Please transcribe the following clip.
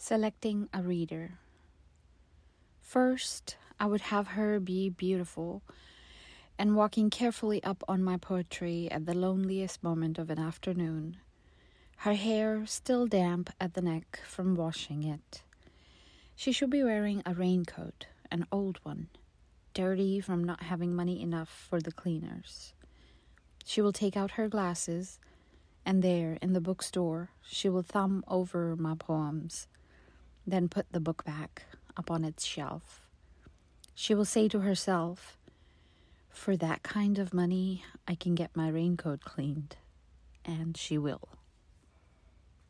Selecting a reader. First, I would have her be beautiful, and walking carefully up on my poetry at the loneliest moment of an afternoon, her hair still damp at the neck from washing it. She should be wearing a raincoat, an old one, dirty from not having money enough for the cleaners. She will take out her glasses, and there in the bookstore she will thumb over my poems, then put the book back up on its shelf. She will say to herself, For that kind of money, I can get my raincoat cleaned. And she will.